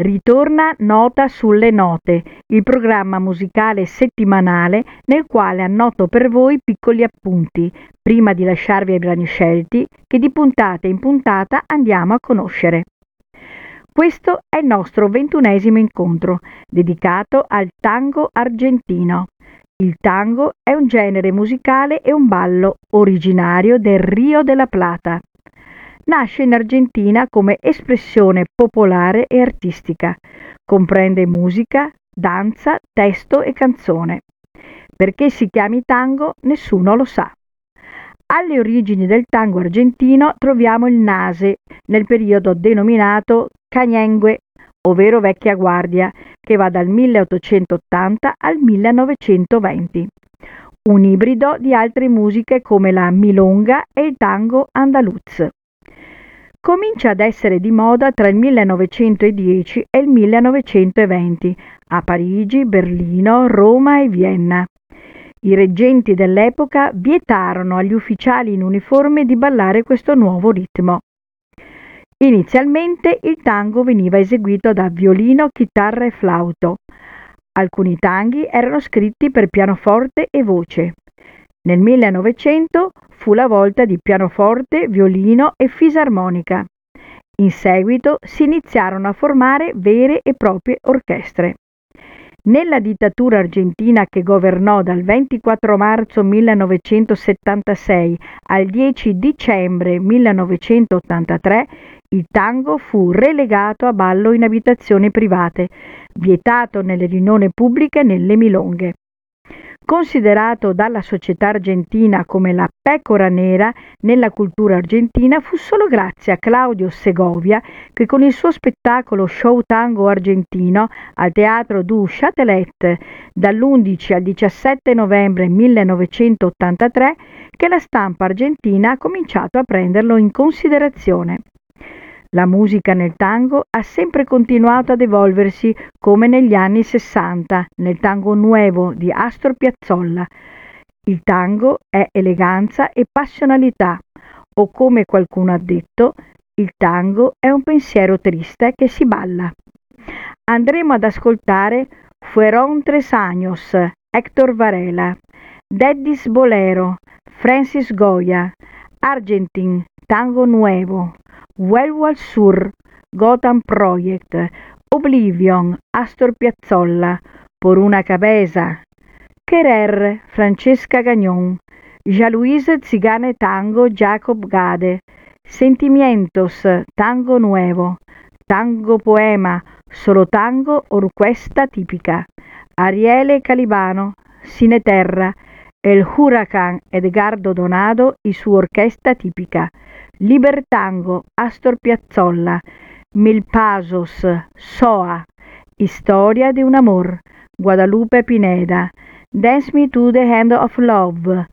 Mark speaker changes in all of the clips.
Speaker 1: Ritorna Nota sulle note, il programma musicale settimanale nel quale annoto per voi piccoli appunti, prima di lasciarvi ai brani scelti, che di puntata in puntata andiamo a conoscere. Questo è il nostro ventunesimo incontro, dedicato al tango argentino. Il tango è un genere musicale e un ballo originario del Rio della Plata nasce in Argentina come espressione popolare e artistica. Comprende musica, danza, testo e canzone. Perché si chiami tango nessuno lo sa. Alle origini del tango argentino troviamo il nase, nel periodo denominato cagnengue, ovvero vecchia guardia, che va dal 1880 al 1920. Un ibrido di altre musiche come la milonga e il tango andaluz. Comincia ad essere di moda tra il 1910 e il 1920 a Parigi, Berlino, Roma e Vienna. I reggenti dell'epoca vietarono agli ufficiali in uniforme di ballare questo nuovo ritmo. Inizialmente il tango veniva eseguito da violino, chitarra e flauto. Alcuni tanghi erano scritti per pianoforte e voce. Nel 1900 fu la volta di pianoforte, violino e fisarmonica. In seguito si iniziarono a formare vere e proprie orchestre. Nella dittatura argentina che governò dal 24 marzo 1976 al 10 dicembre 1983, il tango fu relegato a ballo in abitazioni private, vietato nelle riunioni pubbliche nelle milonghe. Considerato dalla società argentina come la pecora nera nella cultura argentina, fu solo grazie a Claudio Segovia che con il suo spettacolo Show Tango Argentino al Teatro du Châtelet dall'11 al 17 novembre 1983 che la stampa argentina ha cominciato a prenderlo in considerazione. La musica nel tango ha sempre continuato ad evolversi come negli anni Sessanta, nel tango nuevo di Astor Piazzolla. Il tango è eleganza e passionalità, o come qualcuno ha detto, il tango è un pensiero triste che si balla. Andremo ad ascoltare Fueron Tres Años, Héctor Varela, Daddy's Bolero, Francis Goya, Argentine, Tango Nuevo, Al Sur, Gotham Project, Oblivion, Astor Piazzolla, Por una cabeza, Querer, Francesca Gagnon, Jean-Louise Zigane Tango, Jacob Gade, Sentimientos, Tango Nuevo, Tango Poema, Solo Tango, Orquesta Tipica, Ariele Calibano, Sineterra, El Huracán Edgardo Donado y su orquesta tipica, Libertango, Astor Piazzolla, Mil Pasos, Soa, Historia di un amor, Guadalupe Pineda, Dance Me to the Hand of Love,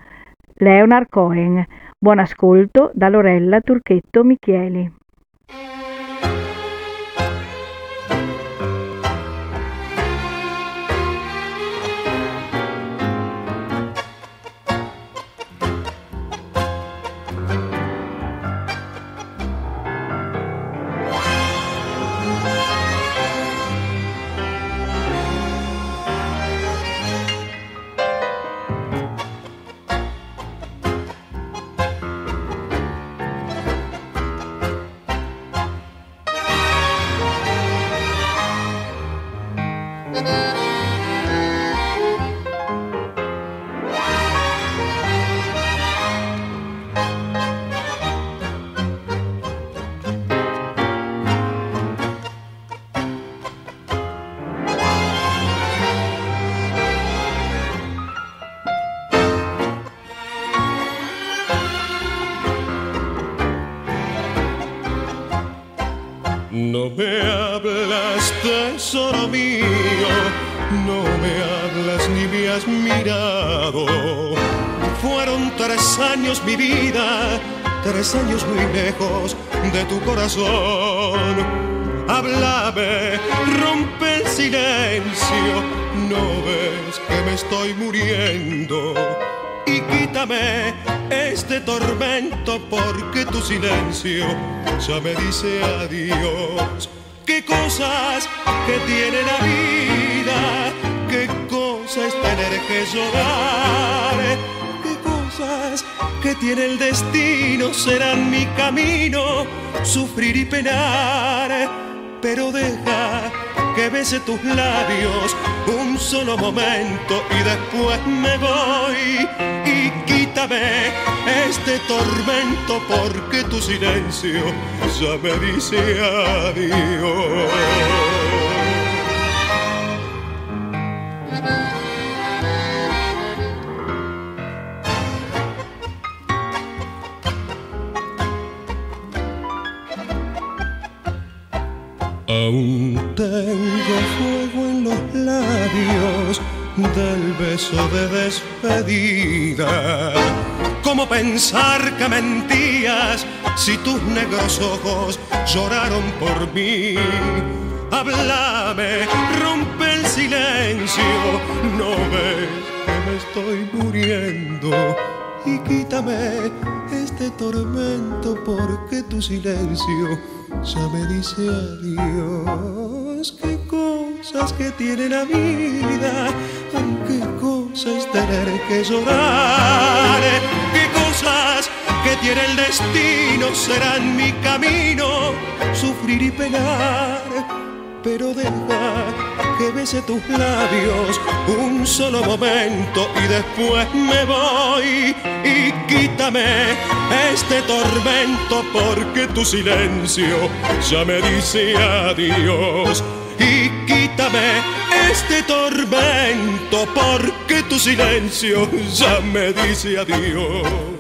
Speaker 1: Leonard Cohen. Buon ascolto da Lorella Turchetto Michieli.
Speaker 2: Tres años muy lejos de tu corazón. Háblame, rompe el silencio, no ves que me estoy muriendo y quítame este tormento porque tu silencio ya me dice adiós. qué cosas que tiene la vida, qué cosas tener que llorar, qué cosas que tiene el destino serán mi camino, sufrir y penar, pero deja que bese tus labios un solo momento y después me voy y quítame este tormento porque tu silencio ya me dice adiós. Pensar que mentías si tus negros ojos lloraron por mí? Háblame, rompe el silencio, no ves que me estoy muriendo y quítame este tormento porque tu silencio ya me dice adiós. Qué cosas que tiene la vida, qué cosas tener que llorar, el destino serán mi camino, sufrir y penar, pero deja que bese tus labios un solo momento y después me voy. Y quítame este tormento porque tu silencio ya me dice adiós. Y quítame este tormento porque tu silencio ya me dice adiós.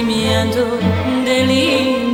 Speaker 3: gimiendo de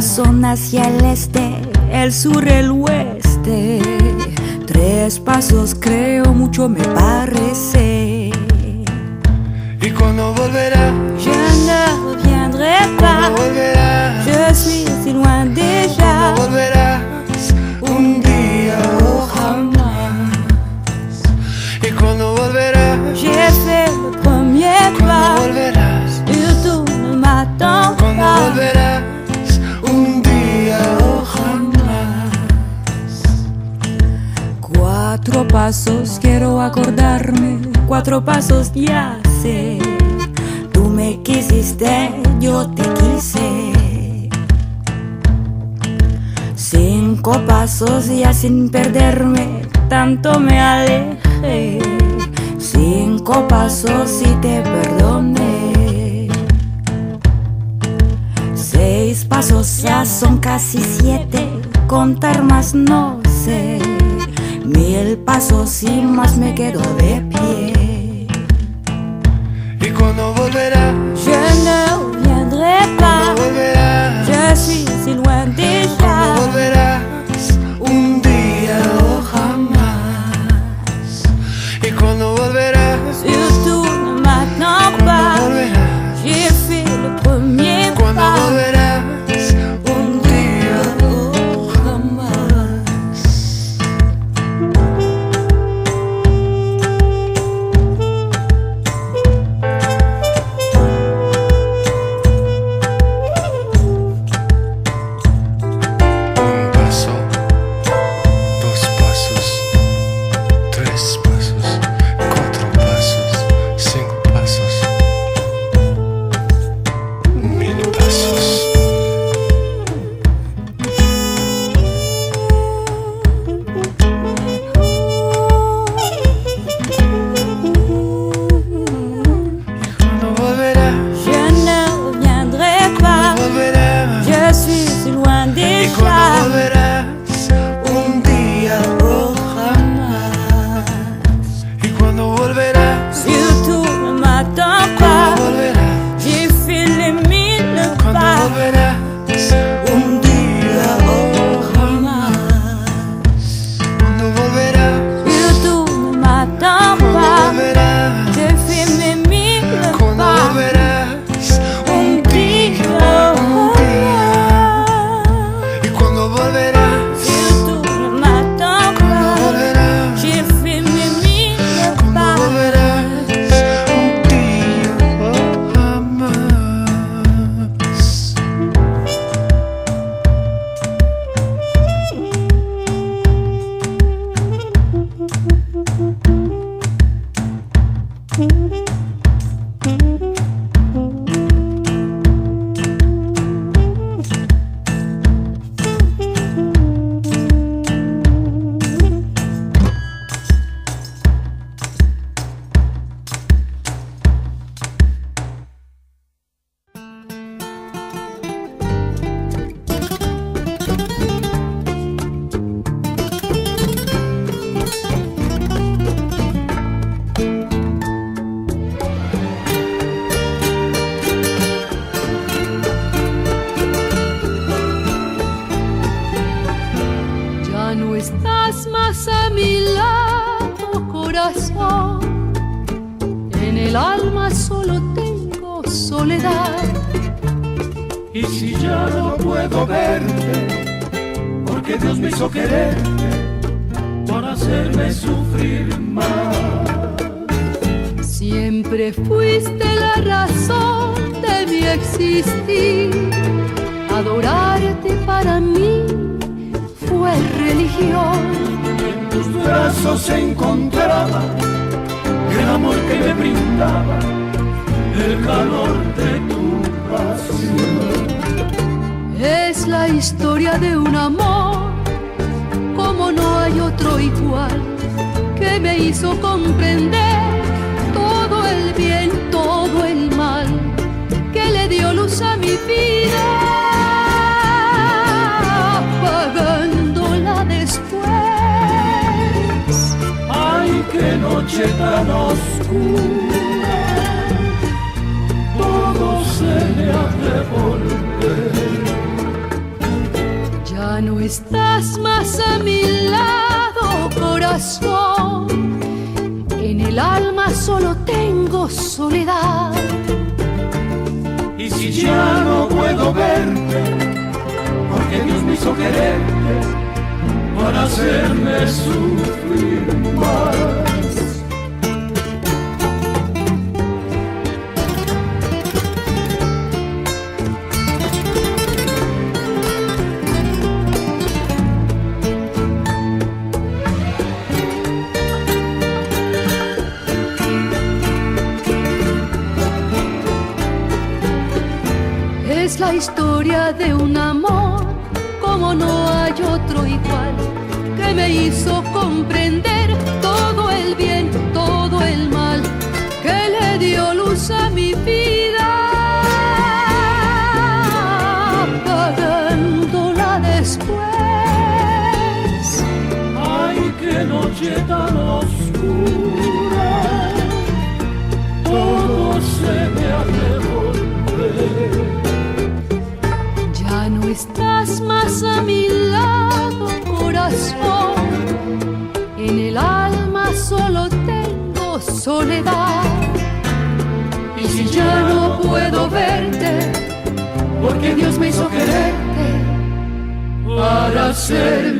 Speaker 3: corazón hacia el este, el sur, el oeste. Tres pasos creo, mucho me parece.
Speaker 2: ¿Y cuando volverá?
Speaker 3: Je ne reviendrai pas.
Speaker 2: Volverá?
Speaker 3: Je suis si loin déjà. pasos quiero acordarme, cuatro pasos ya sé. Tú me quisiste, yo te quise. Cinco pasos ya sin perderme, tanto me alejé. Cinco pasos y te perdoné. Seis pasos ya son casi siete, contar más no sé ni el paso, sin más me quedo de pie.
Speaker 2: ¿Y cuando volverá?
Speaker 3: Je ne viendrai pas. Je suis si loin déjà. Volverá? Noche
Speaker 2: tan
Speaker 3: oscura,
Speaker 2: todo se me ha de
Speaker 4: Ya no estás más a mi lado, corazón. En el alma solo tengo soledad.
Speaker 5: Y si ya no puedo verte, porque Dios me hizo quererte para hacerme sufrir más.
Speaker 4: Historia de un amor como no hay otro igual que me hizo comprender todo el bien, todo el mal, que le dio luz a mi vida, apagándola después.
Speaker 6: Ay, qué noche tan oscura,
Speaker 4: soledad.
Speaker 6: Y si ya no puedo verte, porque Dios me hizo quererte para hacerme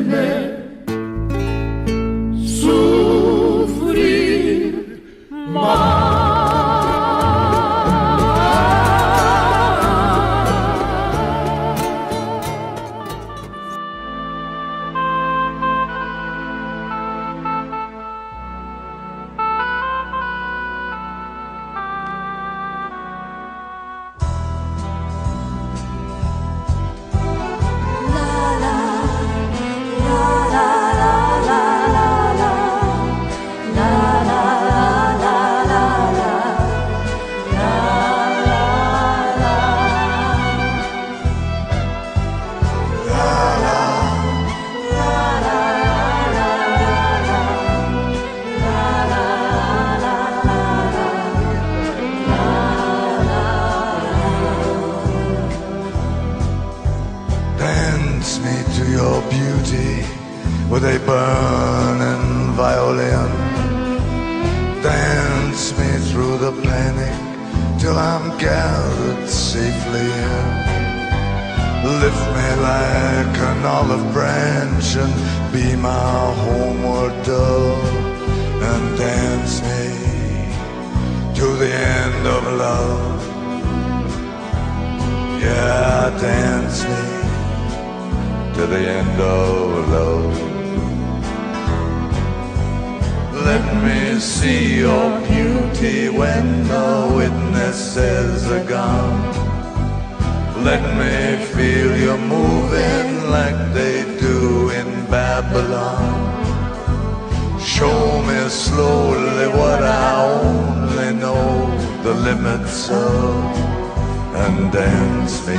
Speaker 4: And and me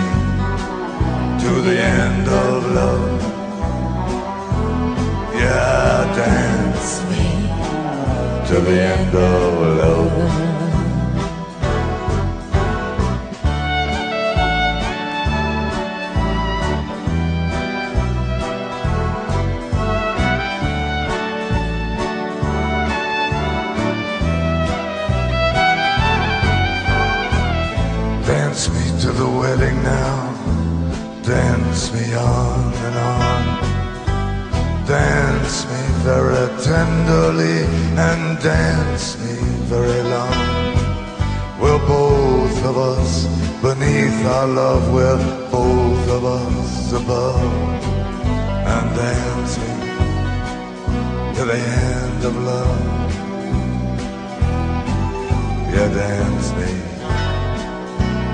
Speaker 4: to the end of love. Yeah, dance me to the end of love.
Speaker 6: now, dance me on and on. Dance me
Speaker 4: very tenderly and dance me very long. We're both of us beneath our love, we're both of us above. And dancing to the end of love. Yeah,
Speaker 7: dance me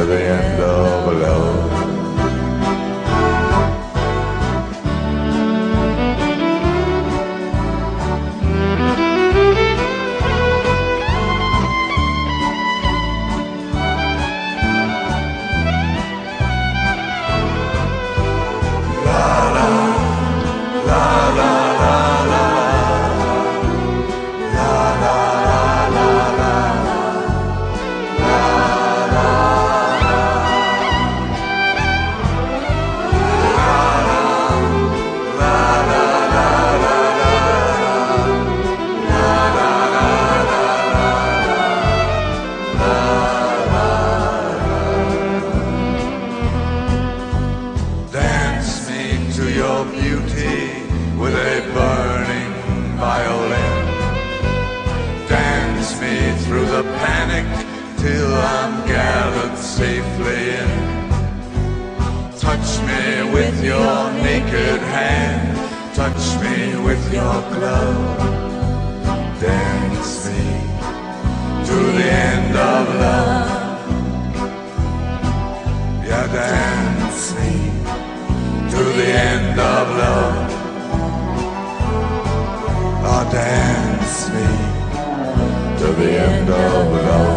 Speaker 6: to the end of love. over.